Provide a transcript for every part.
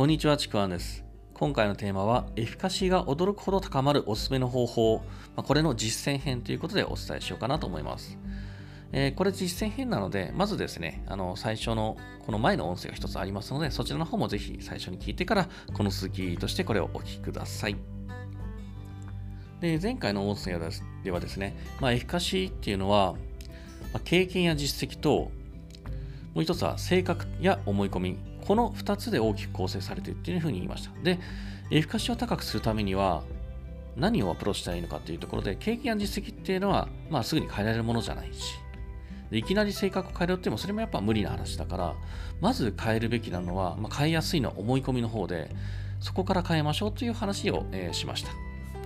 こんにちは、ちくわんです。今回のテーマは、エフィカシーが驚くほど高まるおすすめの方法、まこれの実践編ということでお伝えしようかなと思います。えーこれ実践編なので、まずですね、あの最初のこの前の音声が一つありますので、そちらの方もぜひ最初に聞いてから、この続きとしてこれをお聞きください。で前回の音声ではですね、まあ、エフィカシーっていうのは、ま経験や実績と、もう一つは性格や思い込み、この2つで大きく構成されているっていうふうに言いました。で、エフィカシーを高くするためには、何をアプローチしたらいいのかっていうところで、経験や実績っていうのは、まあ、すぐに変えられるものじゃないし、でいきなり性格を変えろっても、それもやっぱ無理な話だから、まず変えるべきなのは、まあ、変えやすいのは思い込みの方で、そこから変えましょうという話を、えーしました。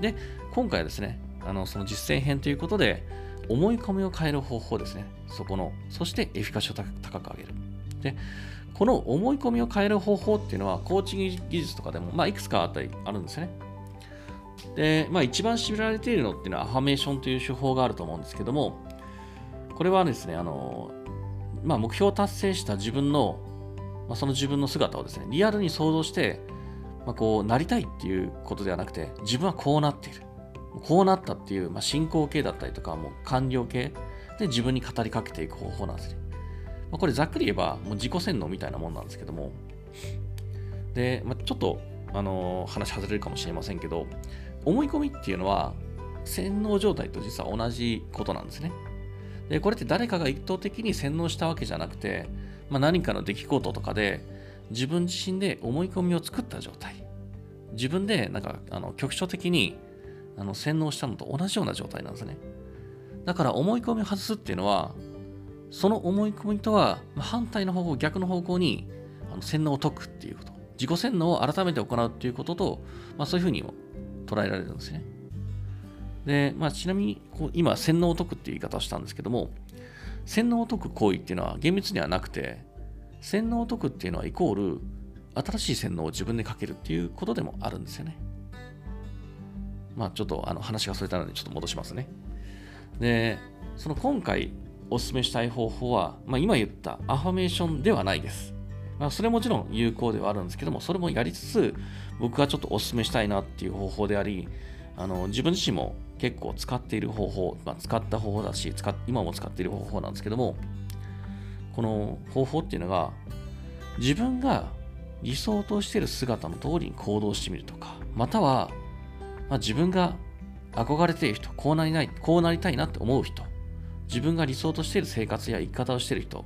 で、今回はですね、あのその実践編ということで、思い込みを変える方法ですね。そこの、そしてエフィカシを高く上げる。で、この思い込みを変える方法っていうのは、コーチング技術とかでも、まあ、いくつかあったりあるんですよね。で、まあ、一番知られているのっていうのは、アファメーションという手法があると思うんですけども、これはですね、あの、まあ、目標を達成した自分の、まあ、その自分の姿をですね、リアルに想像して、まあ、こうなりたいっていうことではなくて、自分はこうなっている。こうなったっていう、まあ、進行形だったりとか、もう完了形で自分に語りかけていく方法なんですね。まあ、これざっくり言えば、もう自己洗脳みたいなもんなんですけども、で、まあ、ちょっと、あのー話外れるかもしれませんけど、思い込みっていうのは、洗脳状態と実は同じことなんですね。で、これって誰かが一方的に洗脳したわけじゃなくて、まあ、何かの出来事とかで、自分自身で思い込みを作った状態。自分で、なんか、あの局所的にあの洗脳したのと同じような状態なんですね。だから思い込みを外すっていうのは、その思い込みとは反対の方向、逆の方向にあの洗脳を解くっていうこと。自己洗脳を改めて行うっていうことと、まあ、そういうふうにも捉えられるんですね。で、まあ、ちなみにこう今、洗脳を解くっていう言い方をしたんですけども、洗脳を解く行為っていうのは厳密にはなくて、洗脳を解くっていうのはイコール、新しい洗脳を自分でかけるっていうことでもあるんですよね。まあちょっとあの話がそれたのでちょっと戻しますね。で、その今回お勧めしたい方法は、まあ、今言ったアファメーションではないです。まあ、それもちろん有効ではあるんですけども、それもやりつつ、僕がちょっとお勧めしたいなっていう方法であり、あの自分自身も結構使っている方法、まあ、使った方法だし使、今も使っている方法なんですけども、この方法っていうのが、自分が理想としている姿の通りに行動してみるとか、または、まあ、自分が憧れている人、こうなりない、こうなりたいなって思う人、自分が理想としている生活や生き方をしている人、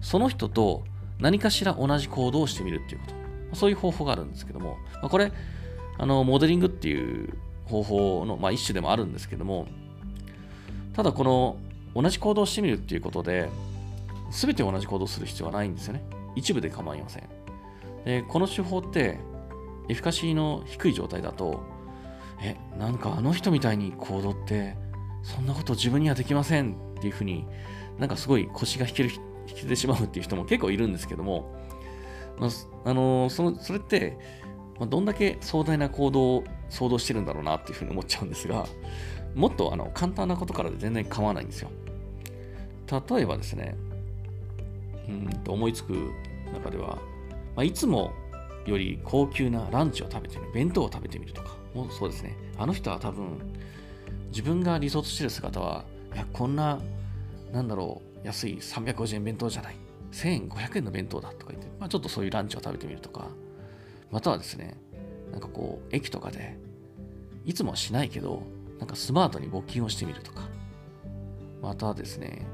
その人と何かしら同じ行動をしてみるっていうこと。そういう方法があるんですけども、これ、あの、モデリングっていう方法の、まあ、一種でもあるんですけども、ただこの同じ行動をしてみるっていうことで、全て同じ行動する必要はないんですよね。一部で構いません。で、この手法って、エフィカシーの低い状態だと、え、なんかあの人みたいに行動って、そんなこと自分にはできませんっていうふうに、なんかすごい腰が引ける、引けてしまうっていう人も結構いるんですけども、まあ、あのそのそれって、まあ、どんだけ壮大な行動を想像してるんだろうなっていうふうに思っちゃうんですが、もっとあの簡単なことからで全然構わないんですよ。例えばですね、うんと思いつく中では、まあ、いつもより高級なランチを食べてみる、弁当を食べてみるとか、もうそうですね。あの人は多分、自分が理想としてる姿は、こんな、なんだろう、安い350円弁当じゃない。1500円の弁当だとか言って、まあ、ちょっとそういうランチを食べてみるとか、またはですね、なんかこう、駅とかで、いつもはしないけど、なんかスマートに募金をしてみるとか、またはですね、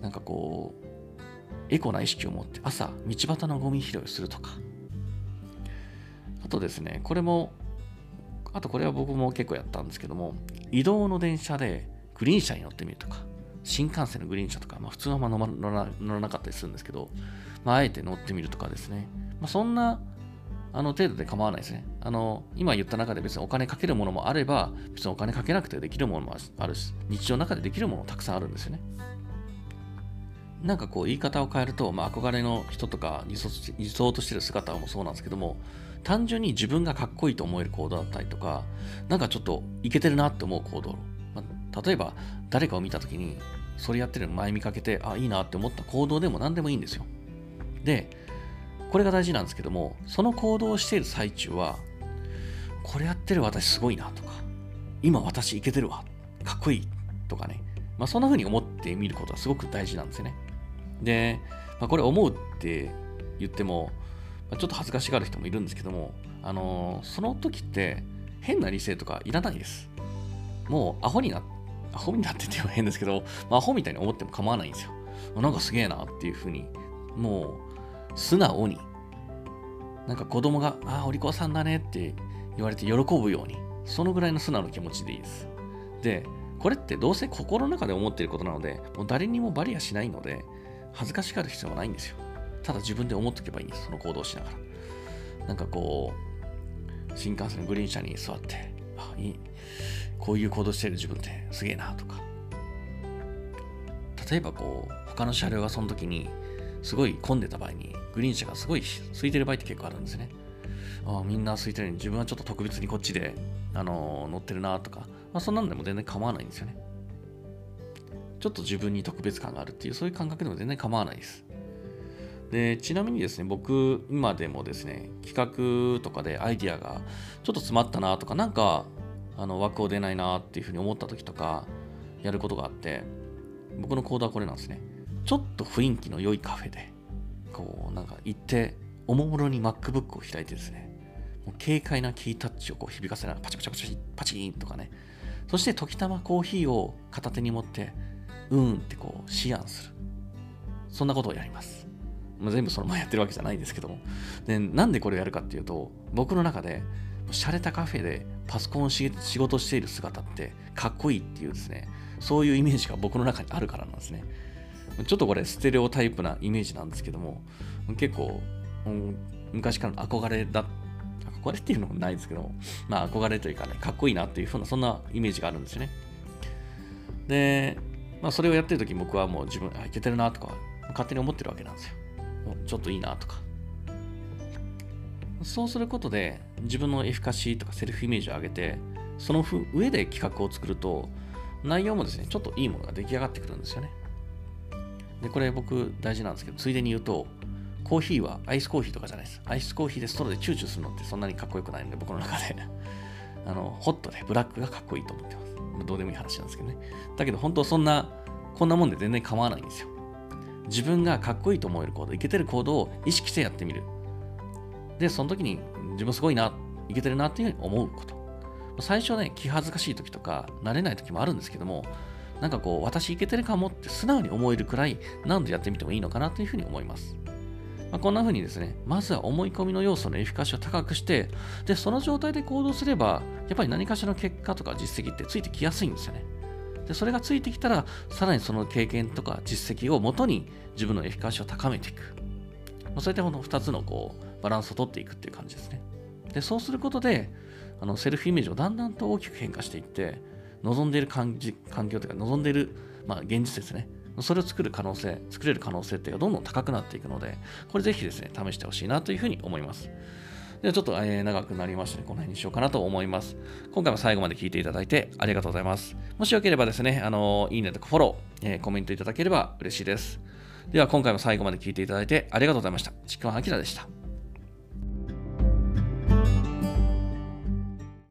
なんかこう、エコな意識を持って朝、道端のゴミ拾いをするとか、あとですね、これも、あとこれは僕も結構やったんですけども、移動の電車でグリーン車に乗ってみるとか、新幹線のグリーン車とか、まあ、普通はあんま乗ま乗ら乗らなかったりするんですけど、まあ、あえて乗ってみるとかですね、まあ、そんなあの程度で構わないですね。あの今言った中で別にお金かけるものもあれば、別にお金かけなくてできるものもあるし、日常の中でできるものもたくさんあるんですよね。なんかこう言い方を変えると、まあ、憧れの人とか理想理想としてる姿もそうなんですけども、単純に自分がかっこいいと思える行動だったりとか、なんかちょっといけてるなって思う行動。例えば、誰かを見たときに、それやってるの前見かけて、あ、いいなって思った行動でも何でもいいんですよ。で、これが大事なんですけども、その行動をしている最中は、これやってる私すごいなとか、今私いけてるわ、かっこいいとかね、まあ、そんな風に思ってみることはすごく大事なんですよね。で、まあ、これ思うって言っても、ま、ちょっと恥ずかしがる人もいるんですけども、あのー、その時って変な理性とかいらないです。もうアホにな、アホになってて言うの変ですけど、まあ、アホみたいに思っても構わないんですよ。なんかすげえなっていう風に、もう素直に、なんか子供が、ああ、お利口さんだねって言われて喜ぶように、そのぐらいの素直な気持ちでいいです。で、これってどうせ心の中で思っていることなので、もう誰にもバリアしないので、恥ずかしがる必要はないんですよ。ただ自分で思っておけばいいんです、その行動をしながら。なんかこう、新幹線のグリーン車に座って、あ、いい、こういう行動してる自分ってすげえなとか。例えばこう、他の車両がその時にすごい混んでた場合に、グリーン車がすごい空いてる場合って結構あるんですね。あみんな空いてるのに自分はちょっと特別にこっちで、あのー、乗ってるなとか、まあ、そんなんでも全然構わないんですよね。ちょっと自分に特別感があるっていう、そういう感覚でも全然構わないです。で、ちなみにですね、僕、今でもですね、企画とかでアイディアがちょっと詰まったなとか、なんか、あの枠を出ないなっていうふうに思った時とか、やることがあって、僕の行動はこれなんですね。ちょっと雰囲気の良いカフェで、こう、なんか行って、おもむろに MacBook を開いてですね、もう軽快なキータッチをこう響かせながらパチパチパチパチーンとかね、そして時たまコーヒーを片手に持って、うんってこう思案する。そんなことをやります。まあ、全部その前やってるわけじゃないんですけども。で、なんでこれをやるかっていうと、僕の中で、洒落たカフェでパソコンを仕事している姿ってかっこいいっていうですね、そういうイメージが僕の中にあるからなんですね。ちょっとこれステレオタイプなイメージなんですけども、結構、うん、昔からの憧れだ、憧れっていうのもないですけど、まあ憧れというかね、かっこいいなっていうふうな、そんなイメージがあるんですよね。で、まあそれをやってる時僕はもう自分、あ、いけてるなとか、勝手に思ってるわけなんですよ。ちょっといいなとか。そうすることで自分のエフィカシーとかセルフイメージを上げて、その上で企画を作ると、内容もですね、ちょっといいものが出来上がってくるんですよね。で、これ僕大事なんですけど、ついでに言うと、コーヒーはアイスコーヒーとかじゃないです。アイスコーヒーでストローでチューチューするのってそんなにかっこよくないので、僕の中で。あの、ホットでブラックがかっこいいと思ってます。どうでもいい話なんですけどね。だけど本当そんな、こんなもんで全然構わないんですよ。自分がかっこいいと思える行動、いけてる行動を意識してやってみる。で、その時に自分すごいな、いけてるなっていうふうに思うこと。最初ね、気恥ずかしい時とか、慣れない時もあるんですけども、なんかこう、私いけてるかもって素直に思えるくらい、何度やってみてもいいのかなというふうに思います。まあ、こんな風にですね、まずは思い込みの要素のエフィカシを高くして、で、その状態で行動すれば、やっぱり何かしらの結果とか実績ってついてきやすいんですよね。で、それがついてきたら、さらにその経験とか実績をもとに自分のエフィカシを高めていく。まあ、そういったこの2つのこう、バランスを取っていくっていう感じですね。で、そうすることで、あのセルフイメージをだんだんと大きく変化していって、望んでいる環境というか、望んでいる、まあ、現実ですね。それを作る可能性、作れる可能性っていうのがどんどん高くなっていくので、これぜひですね、試してほしいなというふうに思います。ではちょっと、えー、長くなりましたね、この辺にしようかなと思います。今回も最後まで聞いていただいてありがとうございます。もしよければですね、あのいいねとかフォロー、えー、コメントいただければ嬉しいです。では今回も最後まで聞いていただいてありがとうございました。ちくわあきらでした。